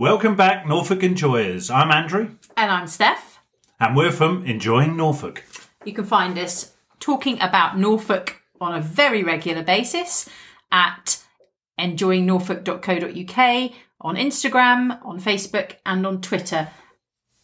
Welcome back, Norfolk Enjoyers. I'm Andrew, And I'm Steph. and we're from Enjoying Norfolk. You can find us talking about Norfolk on a very regular basis at enjoyingnorfolk.co.uk, on Instagram, on Facebook, and on Twitter.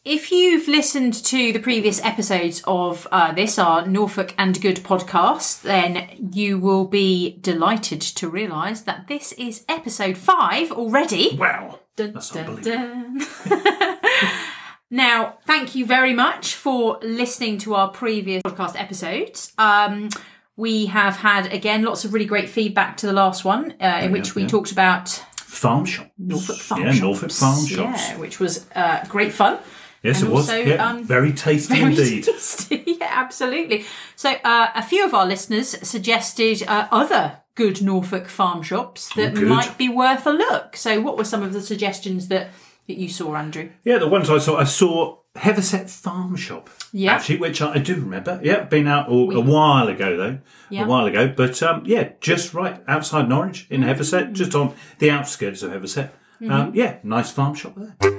If you've listened to the previous episodes of uh, this, our Norfolk and Good podcast, then you will be delighted to realise that this is episode five already. Wow. Dun, That's dun, dun. now, thank you very much for listening to our previous podcast episodes. Um, we have had again lots of really great feedback to the last one, uh, in which we yeah. talked about Farm shops. Norfolk farm yeah, shops. Norfolk farm shops. yeah, which was uh, great fun. Yes, And it was. yeah, um, very tasty Very indeed. tasty. yeah, absolutely. So, uh, a few of our listeners suggested uh, other good Norfolk farm shops that good. might be worth a look. So, what were some of the suggestions that, that you saw, Andrew? Yeah, the ones I saw, I saw Hethersett Farm Shop. Yeah. Actually, which I, I do remember. Yeah, been out a, a while ago though. Yeah. A while ago, but um, yeah, just right outside Norwich in Hethersett, just on the outskirts of Hethersett. Mm-hmm. Um, yeah, nice farm shop there.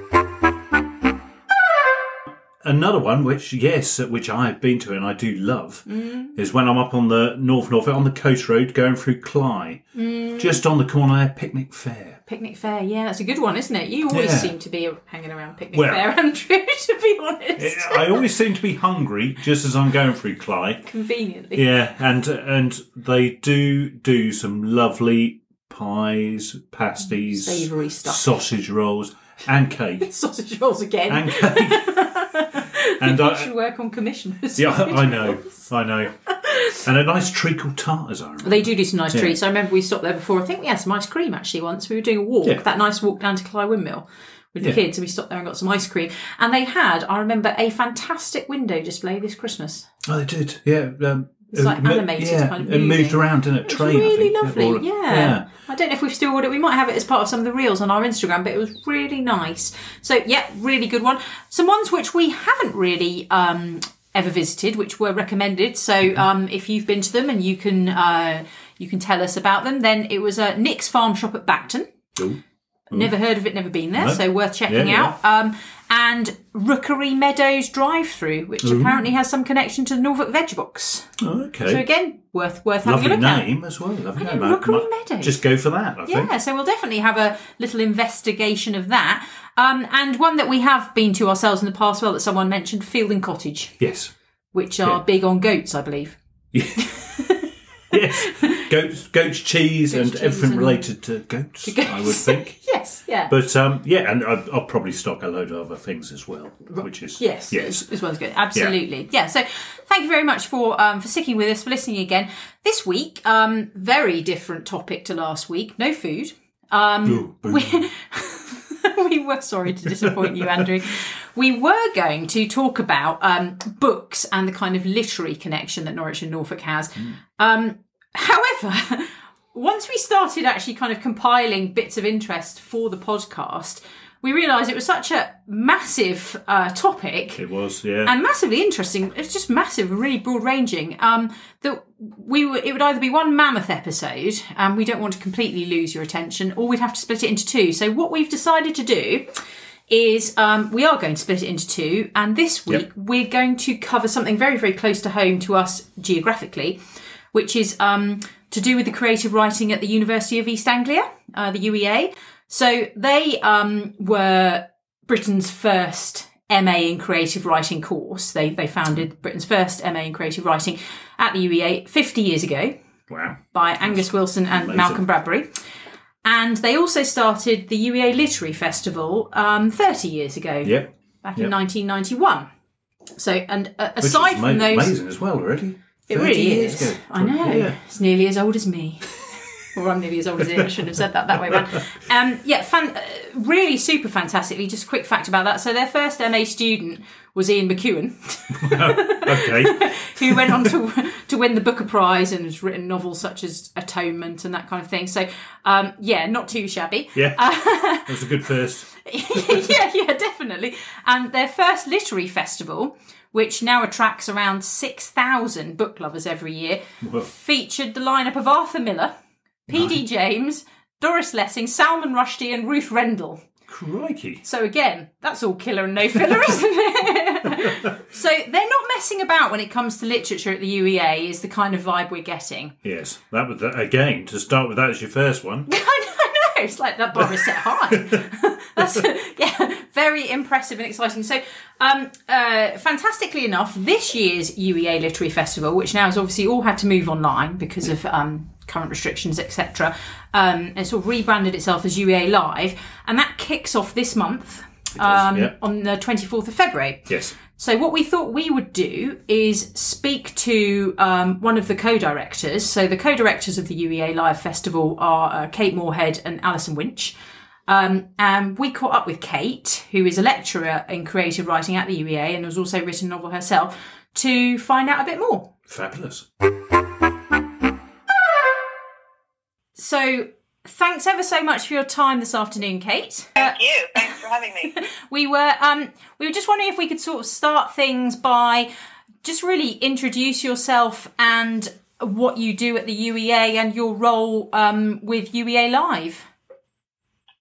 Another one, which yes, which I've been to and I do love, Mm. is when I'm up on the North Norfolk on the coast road going through Cley, Mm. just on the corner there, Picnic Fayre. Picnic Fayre, yeah, that's a good one, isn't it? You always Yeah. seem to be hanging around picnic Well- fair, Andrew. To be honest, I always seem to be hungry just as I'm going through Cley. conveniently. Yeah, and and they do do some lovely pies, pasties, Savoury stuff. sausage rolls, and cake, Sausage rolls again. and cake. and you I, should work on commission. for yeah, I know. I know. And a nice treacle tart, as I remember. They do do some nice Yeah. treats. I remember we stopped there before. I think we had some ice cream actually once. We were doing a walk, Yeah. that nice walk down to Cley Windmill with the Yeah. kids, and we stopped there and got some ice cream. And they had, I remember, a fantastic window display this Christmas. Oh, they did. Yeah. Um, It's like mo- animated, yeah, kind of It moved around in a It was train. I really lovely. or- yeah. I don't know if we've still got it. We might have it as part of some of the reels on our Instagram, but it was really nice. So yeah, really good one. Some ones which we haven't really um, ever visited, which were recommended. So Mm-hmm. um, if you've been to them and you can uh, you can tell us about them, then it was uh, Nick's Farm Shop at Bacton. Ooh. Never heard of it, never been there, No. so worth checking Yeah, out. Um, and Rookery Meadows Drive Through, which apparently has some connection to the Norfolk Veg Box. Oh, okay. So again, worth worth having Lovely a look at. name as well. Lovely I name. Rookery Meadows. Just go for that, I think. Yeah, so we'll definitely have a little investigation of that. Um, and one that we have been to ourselves in the past, well, that someone mentioned, Fielding Cottage, Yes. which are Yeah. big on goats, I believe. yes, goats, goats, cheese, and cheese everything and- related to goats, I would think. yes, yeah. But um, yeah, and I'll, I'll probably stock a load of other things as well, which is Yes, yes, as, well as good. Absolutely, yeah. So, thank you very much for um, for sticking with us, for listening again. This week, um, very different topic to last week. No food. Um, Ooh, we, we were sorry to disappoint you, Andrew. We were going to talk about um, books and the kind of literary connection that Norwich and Norfolk has. Um, however, once we started actually kind of compiling bits of interest for the podcast, we realised it was such a massive uh, topic it was yeah. and massively interesting. It's just massive, really broad ranging. Um, that we would it would either be one mammoth episode, and we don't want to completely lose your attention, or we'd have to split it into two. So what we've decided to do is um, we are going to split it into two, and this week Yep. we're going to cover something very very close to home to us geographically, which is um, to do with the creative writing at the University of East Anglia, uh, the UEA. So they um, were Britain's first MA in creative writing course. They they founded Britain's first MA in creative writing at the UEA 50 years ago wow. by Angus Wilson and amazing. Malcolm Bradbury. And they also started the UEA Literary Festival um, 30 years ago, Yep. back in 1991. So, and uh, aside from those, amazing as well already. It really is. ago. I know. Yeah. It's nearly as old as me. or I'm nearly as old as it. I shouldn't have said that that way round. Um, yeah, fan, uh, really super fantastically. Just a quick fact about that. So their first MA student was Ian McEwan, Okay. who went on to to win the Booker Prize and has written novels such as Atonement and that kind of thing. So um, yeah, not too shabby. Yeah. that was a good first. yeah, yeah, definitely. And their first literary festival, which now attracts around 6,000 book lovers every year, Whoa. featured the lineup of Arthur Miller, P.D. James, Doris Lessing, Salman Rushdie, and Ruth Rendell. Crikey. So again, that's all killer and no filler, isn't it? so they're not messing about when it comes to literature at the UEA. Is the kind of vibe we're getting. Yes, that was again to start with. That as your first one. I know, I know. It's like that bar is set high. That's yeah, very impressive and exciting. So, um, uh, fantastically enough, this year's UEA Literary Festival, which now has obviously all had to move online because of um, current restrictions, etc., um, and sort of rebranded itself as UEA Live, and that kicks off this month um, yeah. on the twenty fourth of February. Yes. So what we thought we would do is speak to um, one of the co-directors. So the co-directors of the UEA Live Festival are uh, Kate Moorhead and Alison Winch. Um, and we caught up with Kate, who is a lecturer in creative writing at the UEA and has also written a novel herself, to find out a bit more. Fabulous. So thanks ever so much for your time this afternoon, Kate. Thank you. Thanks for having me. we were um, we were just wondering if we could sort of start things by just really introduce yourself and what you do at the UEA and your role um, with UEA Live.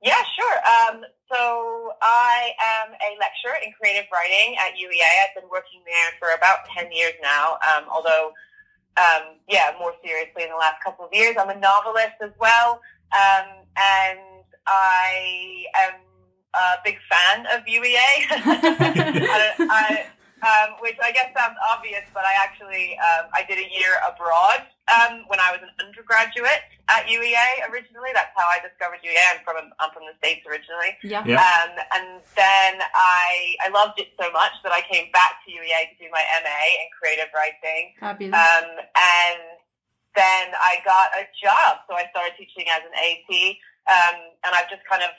Yeah, sure. Um, so I am a lecturer in creative writing at UEA. I've been working there for about 10 years now, um, although, um, yeah, more seriously in the last couple of years. I'm a novelist as well, um, and I am a big fan of UEA, I, I, um, which I guess sounds obvious, but I actually um, I did a year abroad um, when I was an undergraduate at UEA originally. That's how I discovered UEA. I'm from I'm from the states originally. Yeah. Yeah. Um, and then I I loved it so much that I came back to UEA to do my MA in creative writing. Fabulous. Um, and then I got a job, so I started teaching as an AT, um, and I've just kind of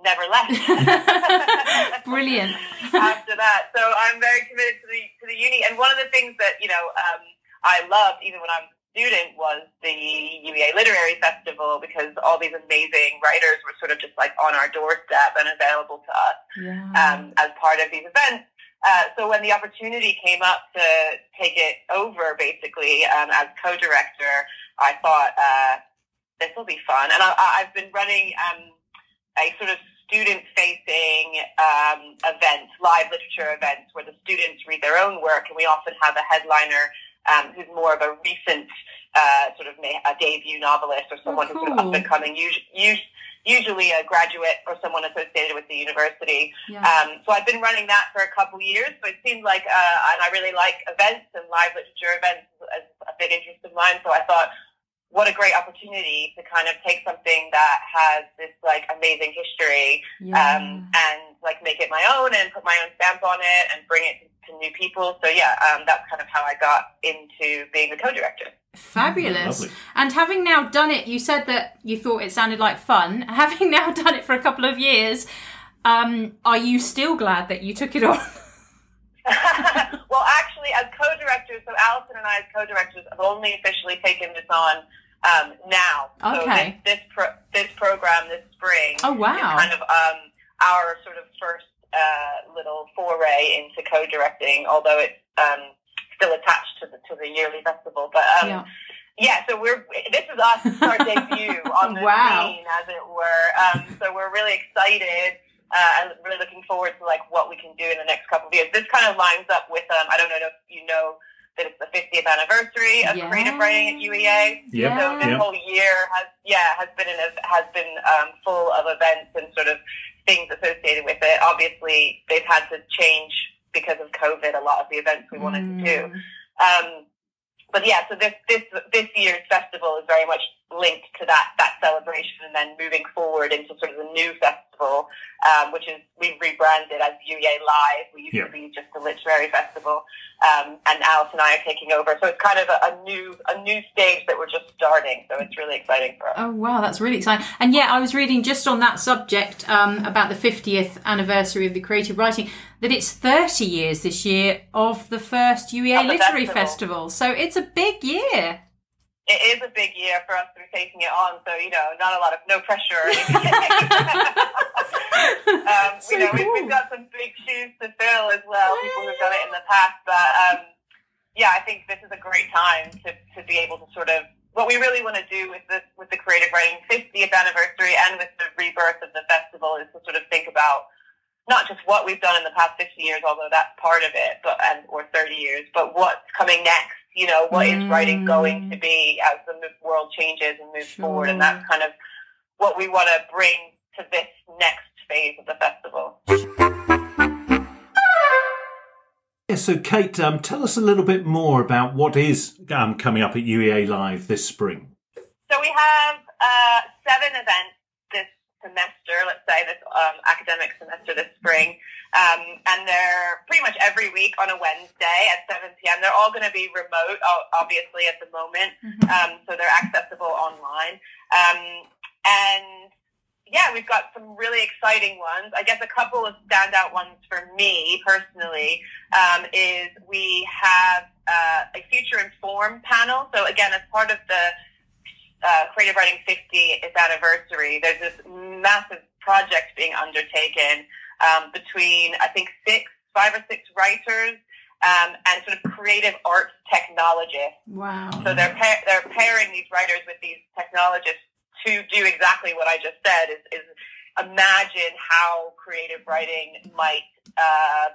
never left. Brilliant. After that, so I'm very committed to the to the uni. And one of the things that you know um, I loved, even when I was a student, was the UEA Literary Festival because all these amazing writers were sort of just like on our doorstep and available to us yeah. um, as part of these events. Uh, so when the opportunity came up to take it over, basically um, as co-director, I thought uh, this will be fun. And I, I've been running um, a sort of student-facing um, event, live literature events, where the students read their own work, and we often have a headliner um, who's more of a recent uh, sort of a debut novelist or someone who's sort of up and coming. Usually, usually a graduate or someone associated with the university. Yeah. Um, so I've been running that for a couple years. So it seemed like, uh, and I really like events and live literature events as a big interest of mine. So I thought, what a great opportunity to kind of take something that has this like amazing history yeah. um, and like make it my own and put my own stamp on it and bring it to, to new people. So yeah, um, that's kind of how I got into being the co-director. Fabulous. Lovely. And having now done it, you said that you thought it sounded like fun. Having now done it for a couple of years, um, are you still glad that you took it on? well, actually, as co-directors, so Allison and I, as co-directors, have only officially taken this on um, now. Okay. So this this, pro- this program this spring Oh, is wow. kind of um, our sort of first uh, little foray into co-directing, although it's um, still attached to the to the yearly festival. But um, Yeah. yeah. so we're this is us our debut on the Wow. scene, as it were. Um, so we're really excited. Uh, and really looking forward to like what we can do in the next couple of years. This kind of lines up with um, I don't know if you know it's the 50th anniversary of creative writing at UEA. Yep. So this Yep. whole year has yeah has been an, has been um, full of events and sort of things associated with it. Obviously, they've had to change because of COVID. A lot of the events we wanted to do. Mm. Um, but yeah, so this this this year's festival is very much linked to that that celebration, and then moving forward into sort of the new festival, um, which is we've rebranded as UEA Live. We used Yeah. to be just a literary festival, um, and Alice and I are taking over. So it's kind of a, a new a new stage that we're just starting. So it's really exciting for us. Oh wow, that's really exciting! And yeah, I was reading just on that subject um, about the 50th anniversary of the creative writing that it's 30 years this year of the first UEA Literary festival. Festival. So it's a big year. It is a big year for us to be taking it on. So you know, not a lot of no pressure or anything. um, So you know, we've, we've got some big shoes to fill as well. People who've done it in the past, but um, yeah, I think this is a great time to, to be able to sort of. what we really want to do with this, with the Creative Writing 50th anniversary and with the rebirth of the festival is to sort of think about not just what we've done in the past 50 years, although that's part of it, but and or 30 years, but what's coming next. You know, what is writing going to be as the world changes and moves Sure. forward, and that's kind of what we want to bring to this next phase of the festival. Yeah, so Kate, um, tell us a little bit more about what is um, coming up at UEA Live this spring. So we have uh, seven events this semester, let's say this um, academic semester this spring, um, and they're pretty much every week on a Wednesday at 7 p.m. They're all going to be remote, obviously, at the moment, um, so they're accessible online. Um, and yeah, we've got some really exciting ones. I guess a couple of standout ones for me personally um, is we have uh, a future inform panel. So again, as part of the uh, Creative Writing 50th anniversary, there's this massive project being undertaken um, between I think six, five or six writers um, and sort of creative arts technologists. Wow. So they're pa- they're pairing these writers with these technologists to do exactly what I just said. Is, is imagine how creative writing might uh,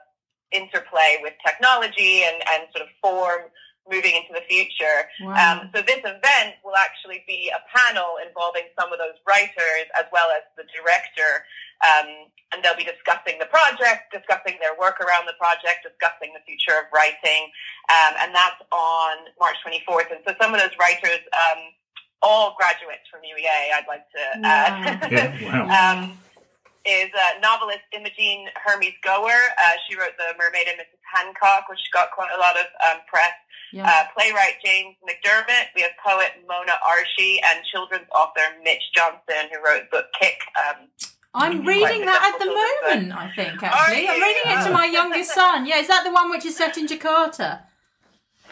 interplay with technology and, and sort of form moving into the future. Wow. Um, so this event will actually be a panel involving some of those writers as well as the director. Um, and they'll be discussing the project, discussing their work around the project, discussing the future of writing. Um, and that's on March 24th. And so some of those writers, um, all graduates from UEA, I'd like to add. Yeah, wow. is uh, novelist Imogen Hermes Gowar. Uh, she wrote The Mermaid and Mrs. Hancock, which got quite a lot of um, press. yeah. Uh, playwright James McDermott. We have poet Mona Arshi and children's author Mitch Johnson, who wrote book Kick. Um, I'm reading that at the children's book. moment, I think, actually. I'm reading it to Oh. my youngest son. Yeah, is that the one which is set in Jakarta?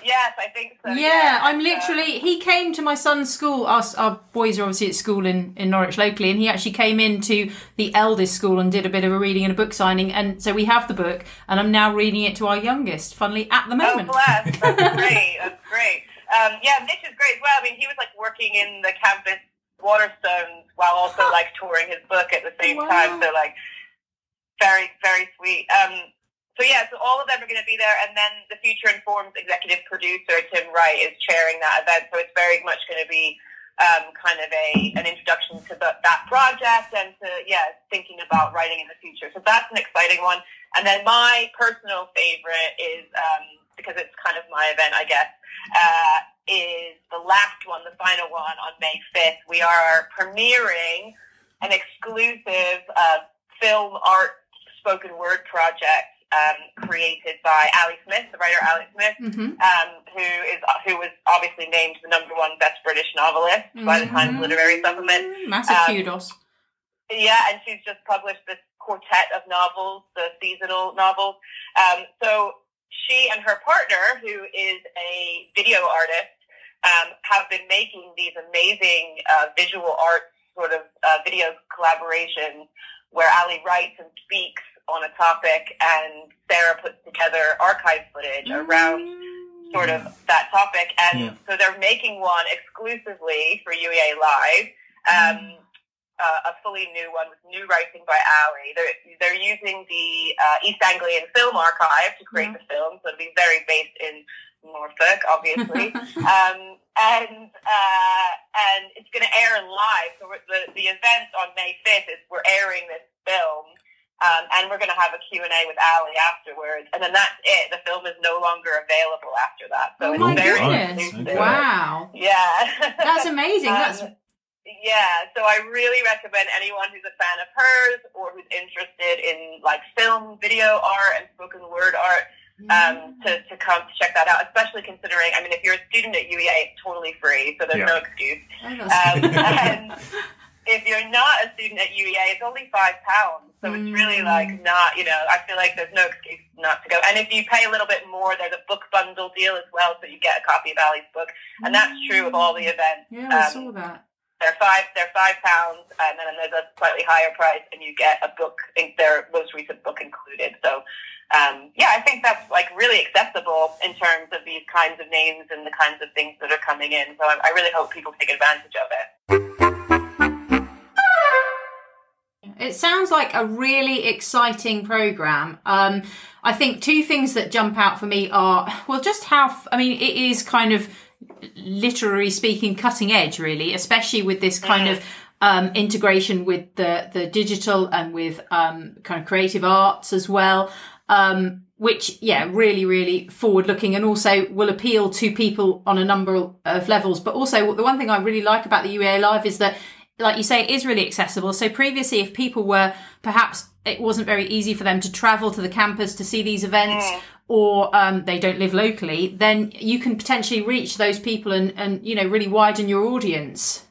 Yes, I think so. Yeah, I'm Uh, literally. He came to my son's school. Our, our boys are obviously at school in, in Norwich locally, and he actually came into the eldest school and did a bit of a reading and a book signing. And so we have the book, and I'm now reading it to our youngest. Funnily, at the moment. Oh, bless. That's great. That's great. Um, yeah, Mitch is great as well. I mean, he was like working in the campus Waterstones while also like touring his book at the same Wow. time. So like, very, very sweet. Um, so yeah, so all of them are going to be there, and then the Future Informs executive producer Tim Wright is chairing that event. So it's very much going to be um, kind of a an introduction to the, that project and to yeah thinking about writing in the future. So that's an exciting one. And then my personal favorite is um, because it's kind of my event, I guess. Uh, is the last one, the final one on May 5th. We are premiering an exclusive uh, film art spoken word project um, created by Ali Smith, the writer Ali Smith, hmm um, who is who was obviously named the number one best British novelist by the Times Literary Supplement. Massive Um, kudos. Yeah, and she's just published this quartet of novels, the seasonal novels. Um, so she and her partner, who is a video artist, um, have been making these amazing uh, visual art sort of uh, video collaborations where Ali writes and speaks on a topic and Sarah puts together archive footage around sort of that topic. And Yeah. so they're making one exclusively for UEA Live. Um, uh, a fully new one with new writing by Ali. They're, they're using the uh, East Anglian Film Archive to create Yeah. the film, so it'll be very based in Norfolk, obviously. um, and uh, and it's going to air live. So the the event on May fifth is we're airing this film, um, and we're going to have a Q and A with Ali afterwards, and then that's it. The film is no longer available after that. oh So it's my very goodness! exclusive. Wow, Yeah, that's amazing. Um, That's yeah, so I really recommend anyone who's a fan of hers or who's interested in like film, video art, and spoken word art um, to, to come to check that out. Especially considering, I mean, if you're a student at UEA, it's totally free, so there's Yeah. no excuse. Oh, Um, and if you're not a student at UEA, it's only five pounds, so it's really Mm. like not, you know, I feel like there's no excuse not to go. And if you pay a little bit more, there's a book bundle deal as well, so you get a copy of Ali's book, and that's true of all the events. yeah, I um, saw that. they're five they're five pounds, and then there's a slightly higher price, and you get a book, their most recent book included. So, um, yeah, I think that's like really accessible in terms of these kinds of names and the kinds of things that are coming in. So I, I really hope people take advantage of it. It sounds like a really exciting program. Um, I think two things that jump out for me are well, just how I mean, it is kind of literary speaking cutting edge, really, especially with this kind of um, integration with the the digital and with um, kind of creative arts as well. Um, which, yeah, really, really forward looking and also will appeal to people on a number of levels. But also, the one thing I really like about the UEA Live is that like you say, it is really accessible. So previously, if people were perhaps it wasn't very easy for them to travel to the campus to see these events, mm. or um, they don't live locally, then you can potentially reach those people and, and you know really widen your audience.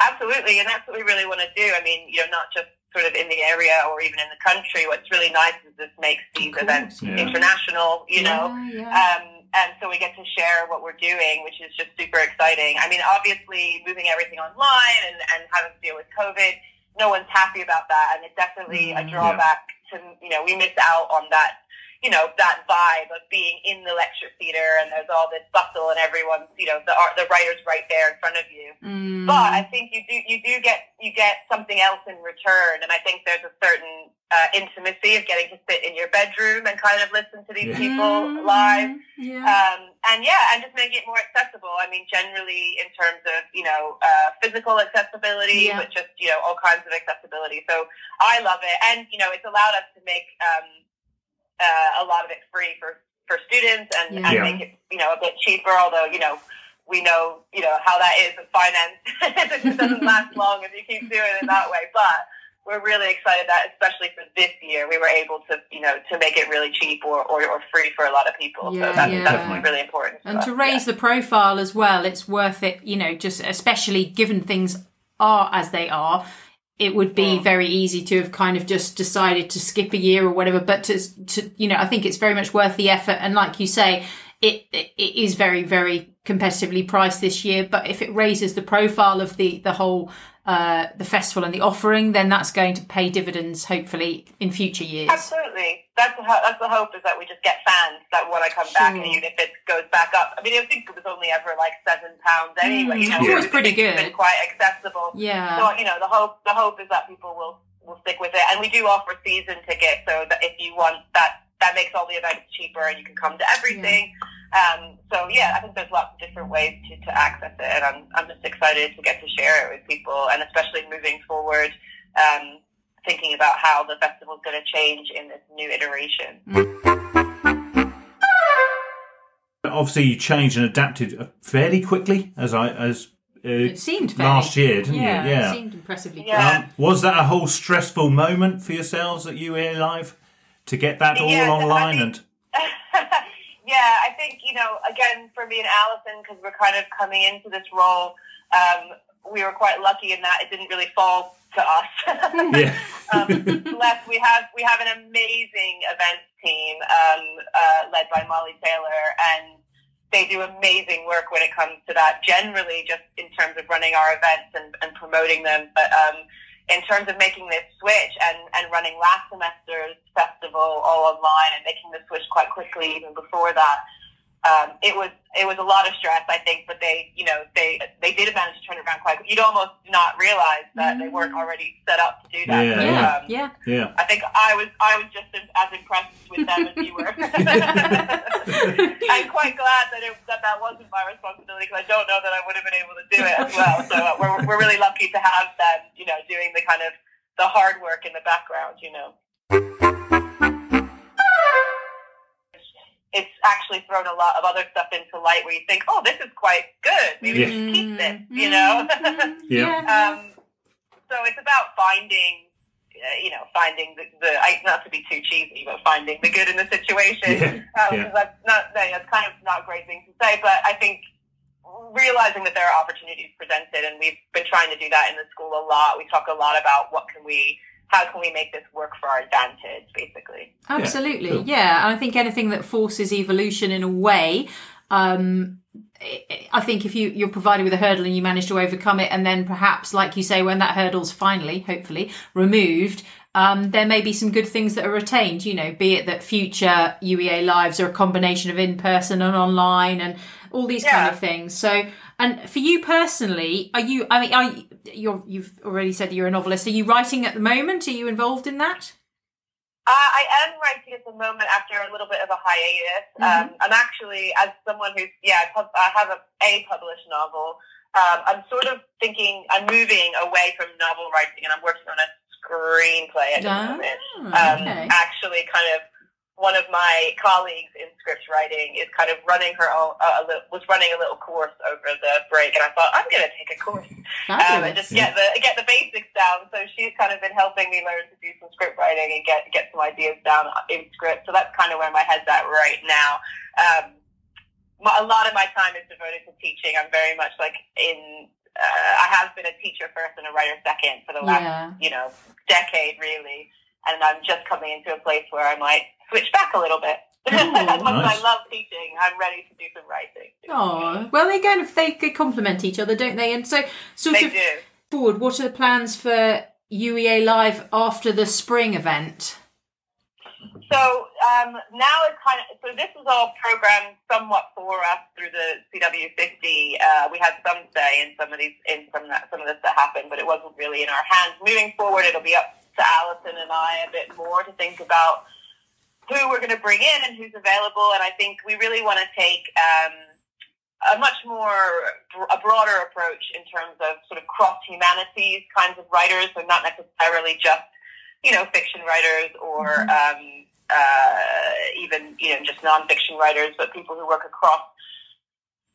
Absolutely, and that's what we really want to do. I mean, you know, not just sort of in the area or even in the country. What's really nice is this makes these course, events yeah. international. You yeah, know. Yeah. Um, and so we get to share what we're doing, which is just super exciting. I mean, obviously, moving everything online and, and having to deal with COVID, no one's happy about that, and it's definitely a mm, drawback yeah. to you know we miss out on that you know that vibe of being in the lecture theater and there's all this bustle and everyone's you know the art the writer's right there in front of you. Mm. But I think you do you do get you get something else in return, and I think there's a certain uh, intimacy of getting to sit in your bedroom and kind of listen to these yeah. people live. Yeah. Um, and yeah, and just make it more accessible. I mean, generally in terms of, you know, uh, physical accessibility, yeah. but just, you know, all kinds of accessibility. So I love it. And, you know, it's allowed us to make um, uh, a lot of it free for, for students and, and make it, you know, a bit cheaper, although, you know, we know, you know, how that is with finance. it doesn't last long if you keep doing it that way. But we're really excited that, especially for this year, we were able to, you know, to make it really cheap or, or, or free for a lot of people. Yeah, so that's, yeah. that's really important. And to, raise yeah. the profile as well, it's worth it, you know, just especially given things are as they are. It would be mm. very easy to have kind of just decided to skip a year or whatever, but to, to, you know, I think it's very much worth the effort. And like you say, it, it is very, very competitively priced this year. But if it raises the profile of the, the whole uh, the festival and the offering, then that's going to pay dividends hopefully in future years. Absolutely, that's the, that's the hope is that we just get fans that want to come sure. back, and even if it goes back up, I mean, I think it was only ever like seven pounds anyway. Mm, you know, it was pretty good. It's been quite accessible. Yeah. So you know, the hope the hope is that people will will stick with it, and we do offer season tickets, so that if you want that, that makes all the events cheaper, and you can come to everything. Yeah. Um, so yeah, I think there's lots of different ways to, to access it, and I'm, I'm just excited to get to share it with people, and especially moving forward, um, thinking about how the festival is going to change in this new iteration. Obviously, you changed and adapted fairly quickly, as I as uh, it seemed fairly. last year, didn't yeah, it? Yeah, it seemed impressively. Yeah. Um, was that a whole stressful moment for yourselves at UEA Live to get that all yeah, online and? Yeah, I think, you know, again, for me and Allison, because we're kind of coming into this role, um, we were quite lucky in that it didn't really fall to us. yeah. um, less, we have we have an amazing events team um, uh, led by Molly Taylor, and they do amazing work when it comes to that. Generally, just in terms of running our events and, and promoting them, but um, in terms of making this switch and, and running last semester's festival all online and making the switch quite quickly even before that, um, it was it was a lot of stress, I think. But they, you know, they they did manage to turn it around quite. You'd almost not realize that mm-hmm. they weren't mm. already set up to do that. Yeah, so, yeah, um, yeah. yeah. I think I was I was just as, as impressed with them as you were. I'm quite glad that it, that that wasn't my responsibility because I don't know that I would have been able to do it as well. So uh, we're we're really lucky to have them, you know, doing the kind of the hard work in the background, you know. it's actually thrown a lot of other stuff into light where you think, oh, this is quite good. Maybe yeah. we should keep this, you know? Mm-hmm. yeah. Um, so it's about finding, you know, finding the, the not to be too cheesy, but finding the good in the situation. Yeah. Um, yeah. That's not, that's kind of not a great thing to say, but I think realizing that there are opportunities presented and we've been trying to do that in the school a lot. We talk a lot about what can we how can we make this work for our advantage, basically. Absolutely, yeah. yeah. And I think anything that forces evolution in a way Um, I think if you, you're provided with a hurdle and you manage to overcome it, and then perhaps, like you say, when that hurdle's finally, hopefully, removed, um, there may be some good things that are retained. You know, be it that future UEA lives are a combination of in person and online, and all these yeah. kind of things. So, and for you personally, are you? I mean, are you, you're, you've already said that you're a novelist. Are you writing at the moment? Are you involved in that? Uh, I am writing at the moment after a little bit of a hiatus. Mm-hmm. Um, I'm actually, as someone who's, yeah, I have a, a published novel. Um, I'm sort of thinking, I'm moving away from novel writing and I'm working on a screenplay at the oh, moment. Um, okay. Actually, kind of one of my colleagues in script writing is kind of running her own, uh, was running a little course over the break, and I thought I'm going to take a course um, and just get the get the basics down. So she's kind of been helping me learn to do some script writing and get get some ideas down in script. So that's kind of where my head's at right now. Um, my, a lot of my time is devoted to teaching. I'm very much like in. Uh, I have been a teacher first and a writer second for the last, yeah. you know, decade really, and I'm just coming into a place where I might switch back a little bit. Ooh, nice. I love teaching, I'm ready to do some writing. Oh, well, they kind of they, they complement each other, don't they? And so, sort they of do. forward, what are the plans for UEA Live after the spring event? So um, now it's kind of so this is all programmed somewhat for us through the CW50. Uh, we had some say in some of these in some that, some of this that happened, but it wasn't really in our hands. Moving forward, it'll be up to Alison and I a bit more to think about who we're going to bring in and who's available. And I think we really want to take um, a much more a broader approach in terms of sort of cross humanities kinds of writers, so not necessarily just you know fiction writers or mm-hmm. um, uh, even you know just nonfiction writers, but people who work across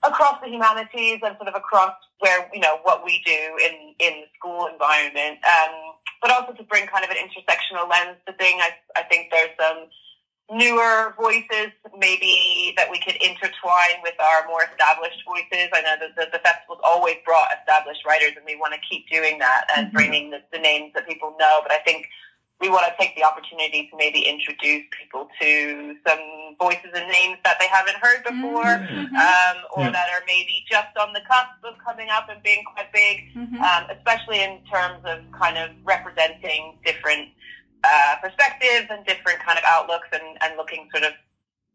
across the humanities and sort of across where you know what we do in in the school environment. Um, but also to bring kind of an intersectional lens to thing. I, I think there's some newer voices maybe that we could intertwine with our more established voices. I know that the, the festival's always brought established writers and we want to keep doing that and mm-hmm. bringing the, the names that people know. But I think we want to take the opportunity to maybe introduce people to some voices and names that they haven't heard before, mm-hmm. um, or yeah. that are maybe just on the cusp of coming up and being quite big, mm-hmm. um, especially in terms of kind of representing different uh, perspectives and different kind of outlooks and, and looking sort of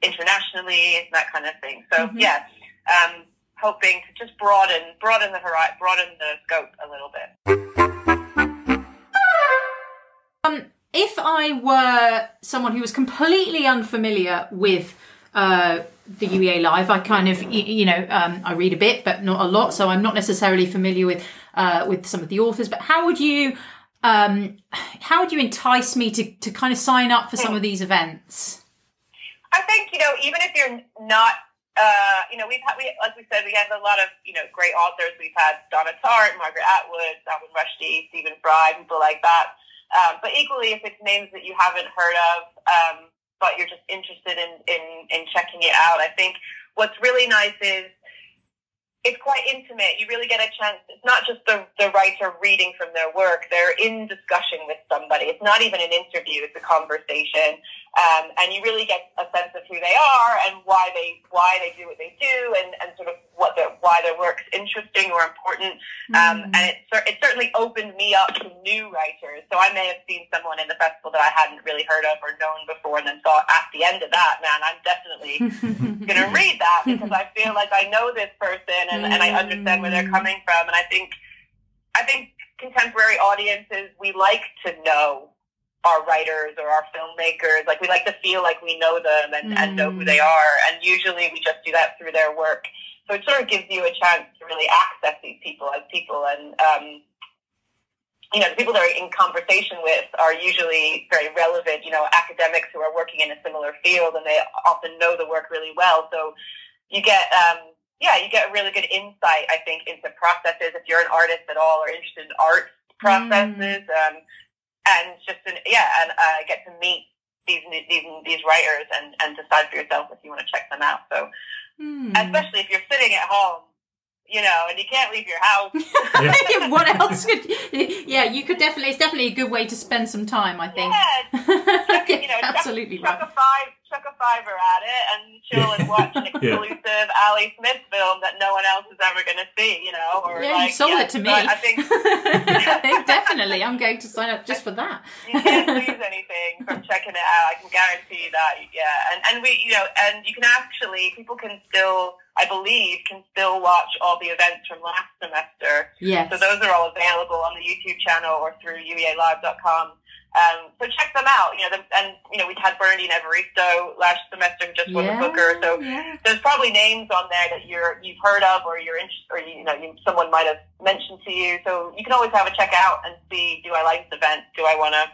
internationally and that kind of thing. So mm-hmm. yeah, um, hoping to just broaden broaden the horizon, broaden the scope a little bit. Um, if I were someone who was completely unfamiliar with uh, the UEA Live, I kind of you know um, I read a bit, but not a lot, so I'm not necessarily familiar with uh, with some of the authors. But how would you um, how would you entice me to, to kind of sign up for some of these events? I think, you know, even if you're not, uh, you know, we've had, we, like we said, we have a lot of, you know, great authors. We've had Donna Tartt, Margaret Atwood, Salman Rushdie, Stephen Fry, people like that. Um, but equally, if it's names that you haven't heard of, um, but you're just interested in, in, in checking it out, I think what's really nice is it's quite intimate. You really get a chance. It's not just the, the writer reading from their work. They're in discussion with somebody. It's not even an interview. It's a conversation. Um, and you really get a sense of who they are and why they, why they do what they do and, and sort of what their, why their work's interesting or important. Um, mm. and it, it certainly opened me up to new writers. So I may have seen someone in the festival that I hadn't really heard of or known before and then thought at the end of that, man, I'm definitely going to read that because I feel like I know this person and, and I understand where they're mm. coming from. And I think, I think contemporary audiences, we like to know our writers or our filmmakers. Like we like to feel like we know them and, mm. and know who they mm. are. And usually we just do that through their work. So it sort of gives you a chance to really access these people as people. And, um, you know, the people that are in conversation with are usually very relevant, you know, academics who are working in a similar field and they often know the work really well. So you get, um, yeah, you get a really good insight, I think, into processes if you're an artist at all or interested in art processes. Mm. Um, and just, an, yeah, and uh, get to meet these, these, these writers and, and decide for yourself if you want to check them out. So, mm. especially if you're sitting at home you know, and you can't leave your house. yeah. what else could? Yeah, you could definitely. It's definitely a good way to spend some time. I think. Yeah, check you know, absolutely chuck, right. chuck a five, chuck a fiver at it, and chill and watch an exclusive Ali Smith film that no one else is ever going to see. You know, or Yeah, like you sold yeah, it to me. I think Definitely, I'm going to sign up just for that. you can't lose anything from checking it out. I can guarantee that. Yeah, and and we, you know, and you can actually people can still, I believe, can still watch all the events from last semester. Yeah. So those are all available on the YouTube channel or through uealive.com. Um, so check them out. You know, the, and you know, we had Bernardine Evaristo last semester who just won yeah, the Booker. So yeah. there's probably names on there that you're you've heard of or you're interested or you know you, someone might have mentioned to you. So you can always have a check out and see do I like this event? Do I want to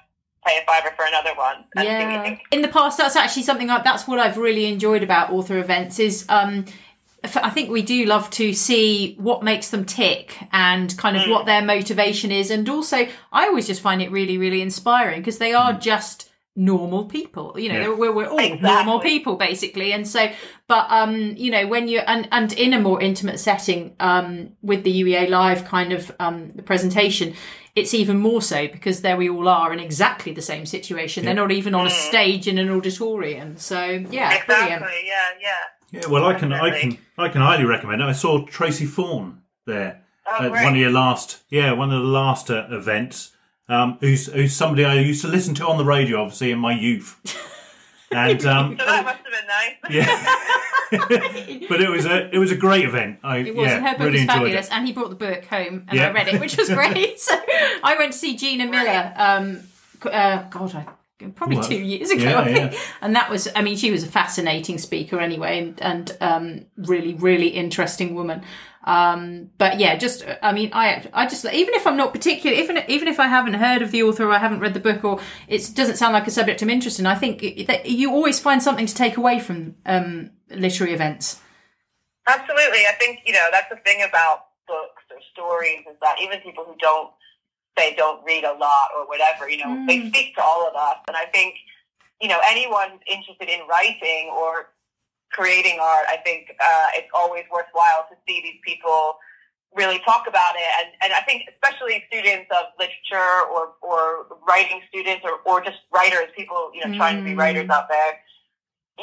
pay a fiver for another one? And see what you yeah. In the past, that's actually something I, that's what I've really enjoyed about author events is um, I think we do love to see what makes them tick and kind of Mm. what their motivation is, and also I always just find it really, really inspiring because they are just normal people you know Yeah. we're, we're all Exactly. normal people basically and so but um you know when you and and in a more intimate setting um with the UEA live kind of um the presentation it's even more so because there we all are in exactly the same situation they're not even on a stage in an auditorium so yeah Exactly. brilliant Yeah. Yeah. Yeah, well, I can, I can, I can highly recommend it. I saw Tracey Thorn there Oh, at great. one of your last, yeah, one of the last uh, events. Um, who's who's somebody I used to listen to on the radio, obviously in my youth, and um, So that must have been nice. yeah, but it was a it was a great event. I It was, yeah, and her book really was fabulous, and he brought the book home, and Yeah. I read it, which was great. so I went to see Gina Miller. Um, c- uh, God, I probably Well, two years ago, yeah, I think. yeah. And that was, I mean, she was a fascinating speaker anyway, and, and um, really, really interesting woman. Um, but yeah, just, I mean, I, I just, even if I'm not particular, even, even if I haven't heard of the author or I haven't read the book or it doesn't sound like a subject I'm interested in, I think that you always find something to take away from um, literary events. Absolutely. I think, you know, that's the thing about books or stories is that even people who don't say don't read a lot or whatever, you know, they Mm. speak to all of us. And I think, you know, anyone interested in writing or creating art, I think uh, it's always worthwhile to see these people really talk about it. And, and I think especially students of literature or, or writing students or, or just writers, people, you know, trying to be Mm. writers out there,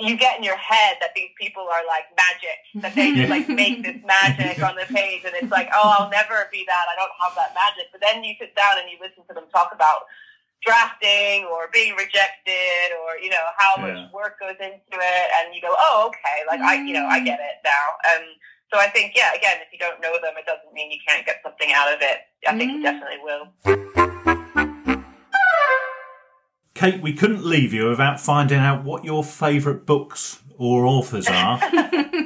you get in your head that these people are like magic, that they just like make this magic on the page, and it's like, oh, I'll never be that. I don't have that magic. But then you sit down and you listen to them talk about drafting or being rejected or you know how Yeah. much work goes into it, and you go, oh, okay, like I, you know, I get it now. And so I think, yeah, again, if you don't know them, it doesn't mean you can't get something out of it. I think Mm. you definitely will. Kate, we couldn't leave you without finding out what your favourite books or authors are,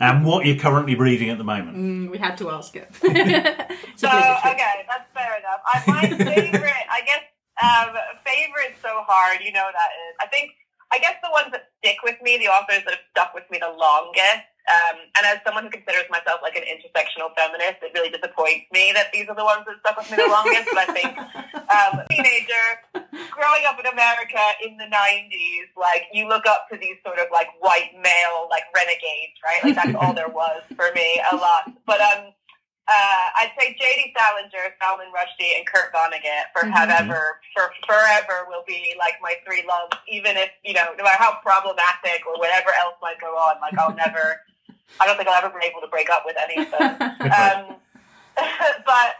and what you're currently reading at the moment. Mm, we had to ask it. So okay, that's fair enough. I, my favorite, I guess, um, favorite's so hard. You know that is. I think, I guess the ones that stick with me, the authors that have stuck with me the longest. Um, and as someone who considers myself like an intersectional feminist, it really disappoints me that these are the ones that stuck with me the longest. But I think, um, teenager, growing up in America in the '90s, like you look up to these sort of like white male like renegades, right? Like that's all there was for me a lot. But um, uh, I'd say J.D. Salinger, Salman Rushdie, and Kurt Vonnegut for have Mhm. ever, for forever will be like my three loves. Even if you know, no matter how problematic or whatever else might go on, like I'll never. I don't think I'll ever be able to break up with any of them. um, but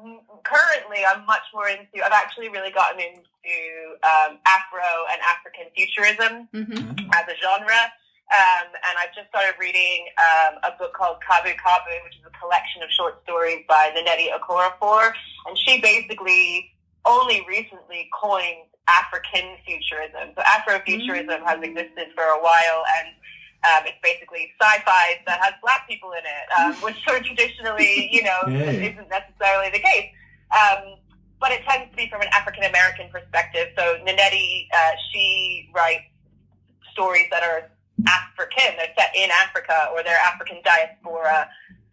mm, currently, I'm much more into. I've actually really gotten into um, Afro and African futurism Mhm. as a genre. Um, and I've just started reading um, a book called Kabu Kabu, which is a collection of short stories by Nnedi Okorafor. And she basically only recently coined African futurism. So Afrofuturism has existed for a while, and um, it's basically sci-fi that has black people in it, um, which sort of traditionally, you know, Yeah, isn't necessarily the case. Um, but it tends to be from an African American perspective. So Nnedi, uh, she writes stories that are African, they're set in Africa, or they're African diaspora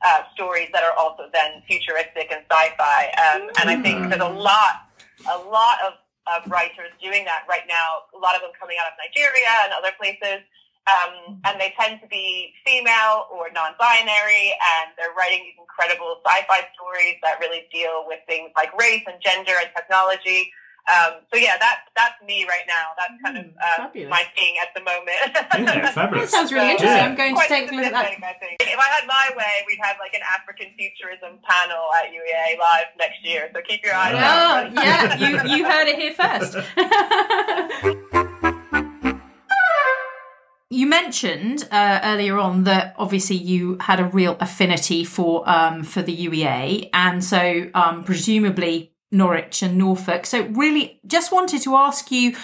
uh, stories that are also then futuristic and sci-fi. Um, and I think there's a lot, a lot of, of writers doing that right now. A lot of them coming out of Nigeria and other places. Um, and they tend to be female or non-binary, and they're writing these incredible sci-fi stories that really deal with things like race and gender and technology. Um, so yeah, that's that's me right now. That's kind of Mm, uh, fabulous. my thing at the moment. Yeah, That sounds really Yeah. interesting. I'm going to take a look at that. specific, I think. If I had my way, we'd have like an African futurism panel at UEA live next year. So keep your eyes Oh, out. Oh, yeah, you, you heard it here first. you mentioned uh, earlier on that obviously you had a real affinity for um, for the UEA, and so um, presumably Norwich and Norfolk. So really, just wanted to ask you.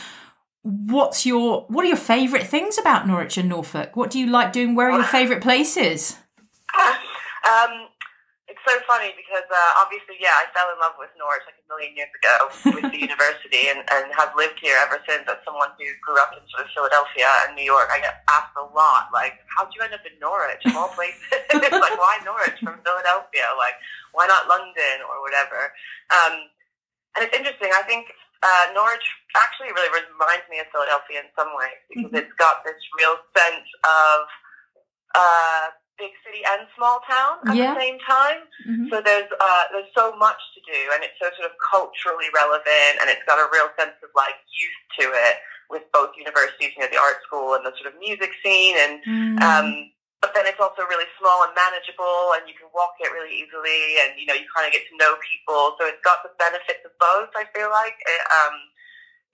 What's your what are your favourite things about Norwich and Norfolk? What do you like doing? Where are your favourite places? um, it's so funny because uh, obviously, yeah, I fell in love with Norwich like a million years ago with the university, and, and have lived here ever since. As someone who grew up in sort of Philadelphia and New York, I get asked a lot, like, "How'd you end up in Norwich of all places? like, why Norwich from Philadelphia? Like, why not London or whatever?" Um, and it's interesting. I think uh, Norwich actually really reminds me of Philadelphia in some ways because Mhm. it's got this real sense of uh, big city and small town at Yeah. the same time. Mhm. So there's uh, there's so much to do, and it's so sort of culturally relevant, and it's got a real sense of like youth to it with both universities, you know, the art school and the sort of music scene, and Mm. um, but then it's also really small and manageable, and you can walk it really easily, and you know you kind of get to know people. So it's got the benefits of both. I feel like, It, um,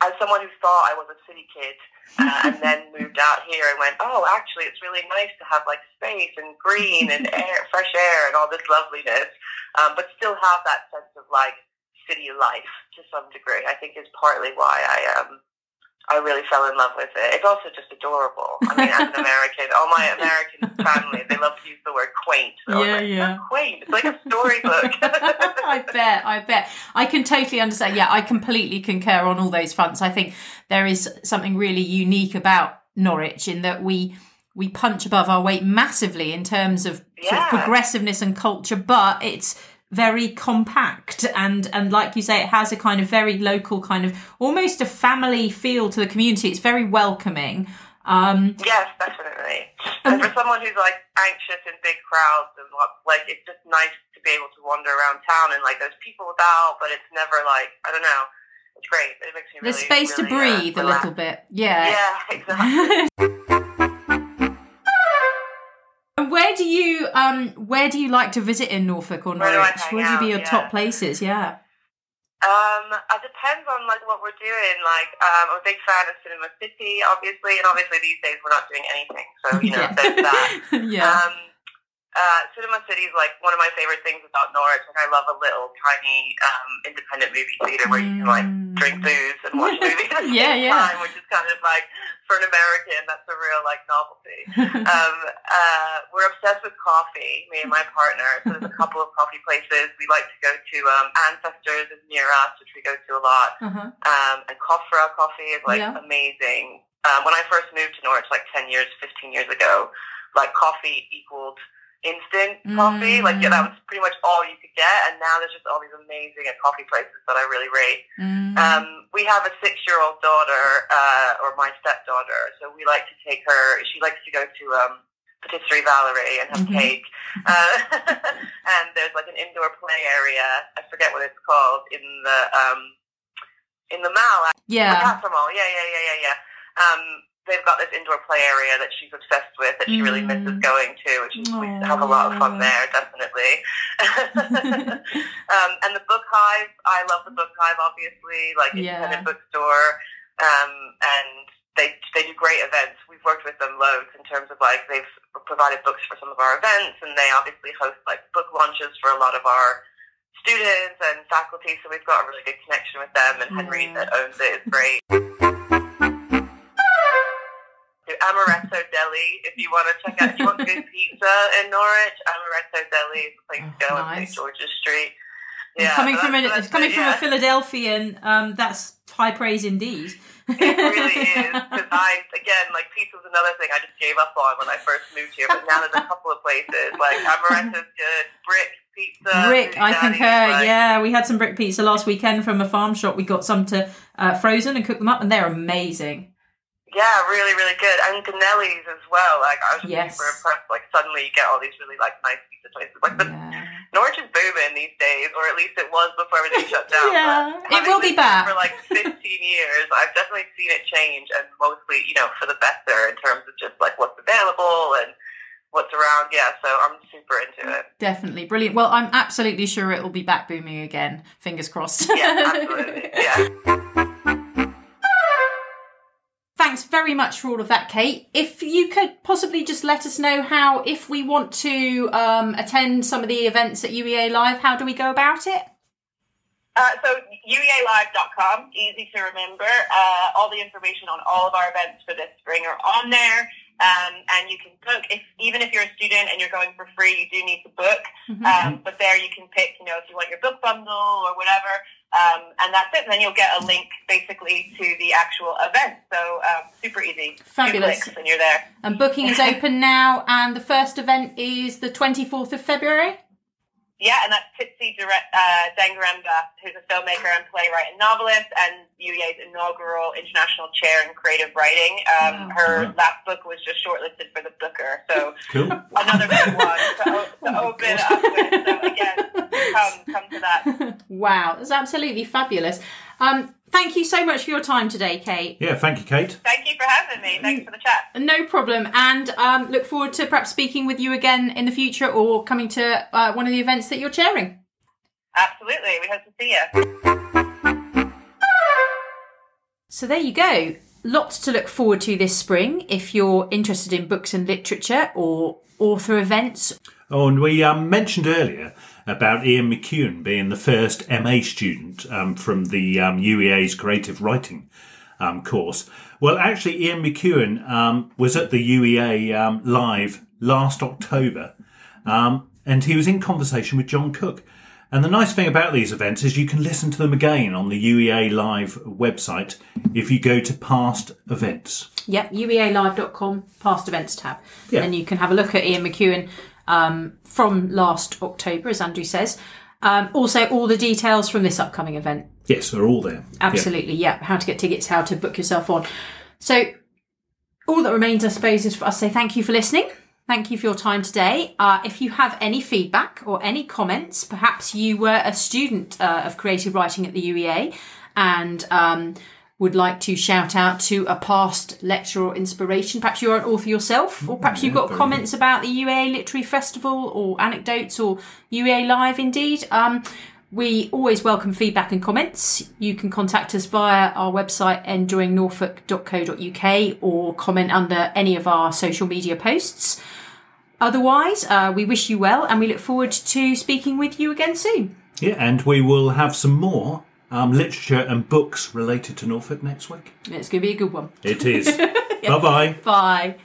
as someone who thought I was a city kid, uh, and then moved out here and went, oh, actually, it's really nice to have like space and green and air, fresh air, and all this loveliness, um, but still have that sense of like city life to some degree. I think is partly why I um I really fell in love with it. It's also just adorable. I mean, as an American, all my American family, they love to use the word quaint. So Yeah, like, yeah. Quaint. It's like a storybook. I bet, I bet. I can totally understand. Yeah, I completely concur on all those fronts. I think there is something really unique about Norwich in that we we punch above our weight massively in terms of, sort of progressiveness and culture, but it's very compact and and like you say it has a kind of very local kind of almost a family feel to the community it's very welcoming um Yes, definitely. And for someone who's like anxious in big crowds and what- like it's just nice to be able to wander around town and like there's people about, but it's never like I don't know. It's great. It makes me there's really, space to really, uh, breathe a little bit yeah Yeah, exactly. do you um where do you like to visit in Norfolk or Where Norwich? hang Where would you be your Yeah. top places? Yeah. Um, it depends on like what we're doing. Like, um, I'm a big fan of Cinema City, obviously, and obviously these days we're not doing anything, so you know yeah. there's that. yeah. Um, uh, Cinema City is like one of my favorite things about Norwich. Like, I love a little tiny um, independent movie theater where you can like Mm. drink booze and watch movies at the Yeah, same yeah. time, which is kind of like for an American, that's a real like novelty. um, uh, we're obsessed with coffee, me and my partner. So there's a couple of coffee places we like to go to. Um, Ancestors is near us, which we go to a lot. uh-huh. Um, and Kofra coffee is like Yeah. amazing. Um, when I first moved to Norwich, like 10 years, 15 years ago, like coffee equaled instant coffee. Like, yeah, that Mm. was pretty much all you could get. And now there's just all these amazing coffee places that I really rate. Mm. Um, we have a six-year-old daughter, uh, or my stepdaughter, so we like to take her. She likes to go to um, Patisserie Valerie and have Mhm. cake. Uh, and there's like an indoor play area. I forget what it's called in the um, in the mall. Yeah. Castle Mall. Yeah, yeah, yeah, yeah, yeah. Um, they've got this indoor play area that she's obsessed with that she really Mm. misses going to, which is we have a lot of fun there, definitely. um, and the Book Hive, I love the Book Hive, obviously, like Yeah. independent bookstore, um, and they they do great events. We've worked with them loads in terms of like they've provided books for some of our events, and they obviously host like book launches for a lot of our students and faculty. So we've got a really good connection with them, and Henry Yeah. that owns it is great. To Amaretto Deli, if you want to check out, if you want good pizza in Norwich, Amaretto Deli is the place to Oh, go on. St George's Street. And coming from a that's- coming it, from yeah. a Philadelphian, um, that's high praise indeed. It really is because I again like pizza's another thing I just gave up on when I first moved here, but now there's a couple of places like Amaretto's good, Brick Pizza, Brick, I concur. like- yeah, we had some brick pizza last weekend from a farm shop. We got some to uh, frozen and cook them up, and they're amazing. Yeah, really, really good, and Danelli's as well. Like I was just Yes. super impressed. Like suddenly you get all these really like nice pizza places. Like the Yeah. Norwich is booming these days, or at least it was before everything shut down. Yeah, it will be back. For like 15 years, I've definitely seen it change, and mostly, you know, for the better in terms of just like what's available and what's around. Yeah, so I'm super into it. Definitely brilliant. Well, I'm absolutely sure it will be back booming again. Fingers crossed. Yeah, absolutely. Yeah. Thanks very much for all of that, Kate. If you could possibly just let us know how, if we want to um, attend some of the events at UEA Live, how do we go about it? Uh, so uealive.com, easy to remember. Uh, all the information on all of our events for this spring are on there. Um, and you can book, if, even if you're a student and you're going for free, you do need to book. Um, but there you can pick, you know, if you want your book bundle or whatever. Um, and that's it. And then you'll get a link basically to the actual event. So um, super easy. Fabulous. Two clicks and you're there. And booking is open now, and the first event is the 24th of February. Yeah, and that's Tsitsi Direct, uh, Dangarembga, who's a filmmaker and playwright and novelist, and UEA's inaugural international chair in creative writing. Um, Wow. Her Wow. last book was just shortlisted for the Booker, so Cool. another big one to, to Oh open God. up with. So again, come come to that. wow, that's absolutely fabulous. Um, thank you so much for your time today, Kate. Yeah, thank you, Kate. Thank you for having me. Thanks for the chat. No problem, and um, look forward to perhaps speaking with you again in the future or coming to uh, one of the events that you're chairing. Absolutely, we hope to see you. So there you go. Lots to look forward to this spring if you're interested in books and literature or author events. Oh, and we um, mentioned earlier about Ian McEwan being the first MA student um, from the um, UEA's creative writing um, course. Well, actually, Ian McEwan um, was at the UEA um, live last October, um, and he was in conversation with Jon Cook. And the nice thing about these events is you can listen to them again on the UEA Live website if you go to past events. Yep, uealive.com, past events tab. Yeah. And you can have a look at Ian McEwan um, from last October, as Andrew says. Um, also, all the details from this upcoming event. Yes, they're all there. Yeah. Absolutely, yeah. How to get tickets, how to book yourself on. So, all that remains, I suppose, is for us to say thank you for listening. Thank you for your time today. Uh, if you have any feedback or any comments, perhaps you were a student uh, of creative writing at the UEA and um, would like to shout out to a past lecture or inspiration. Perhaps you're an author yourself, or perhaps you've got comments about the UEA Literary Festival or anecdotes or UEA Live indeed. Um, we always welcome feedback and comments. You can contact us via our website enjoyingnorfolk.co.uk or comment under any of our social media posts. Otherwise, uh, we wish you well and we look forward to speaking with you again soon. Yeah, and we will have some more um, literature and books related to Norfolk next week. It's going to be a good one. It is. Bye bye. Bye.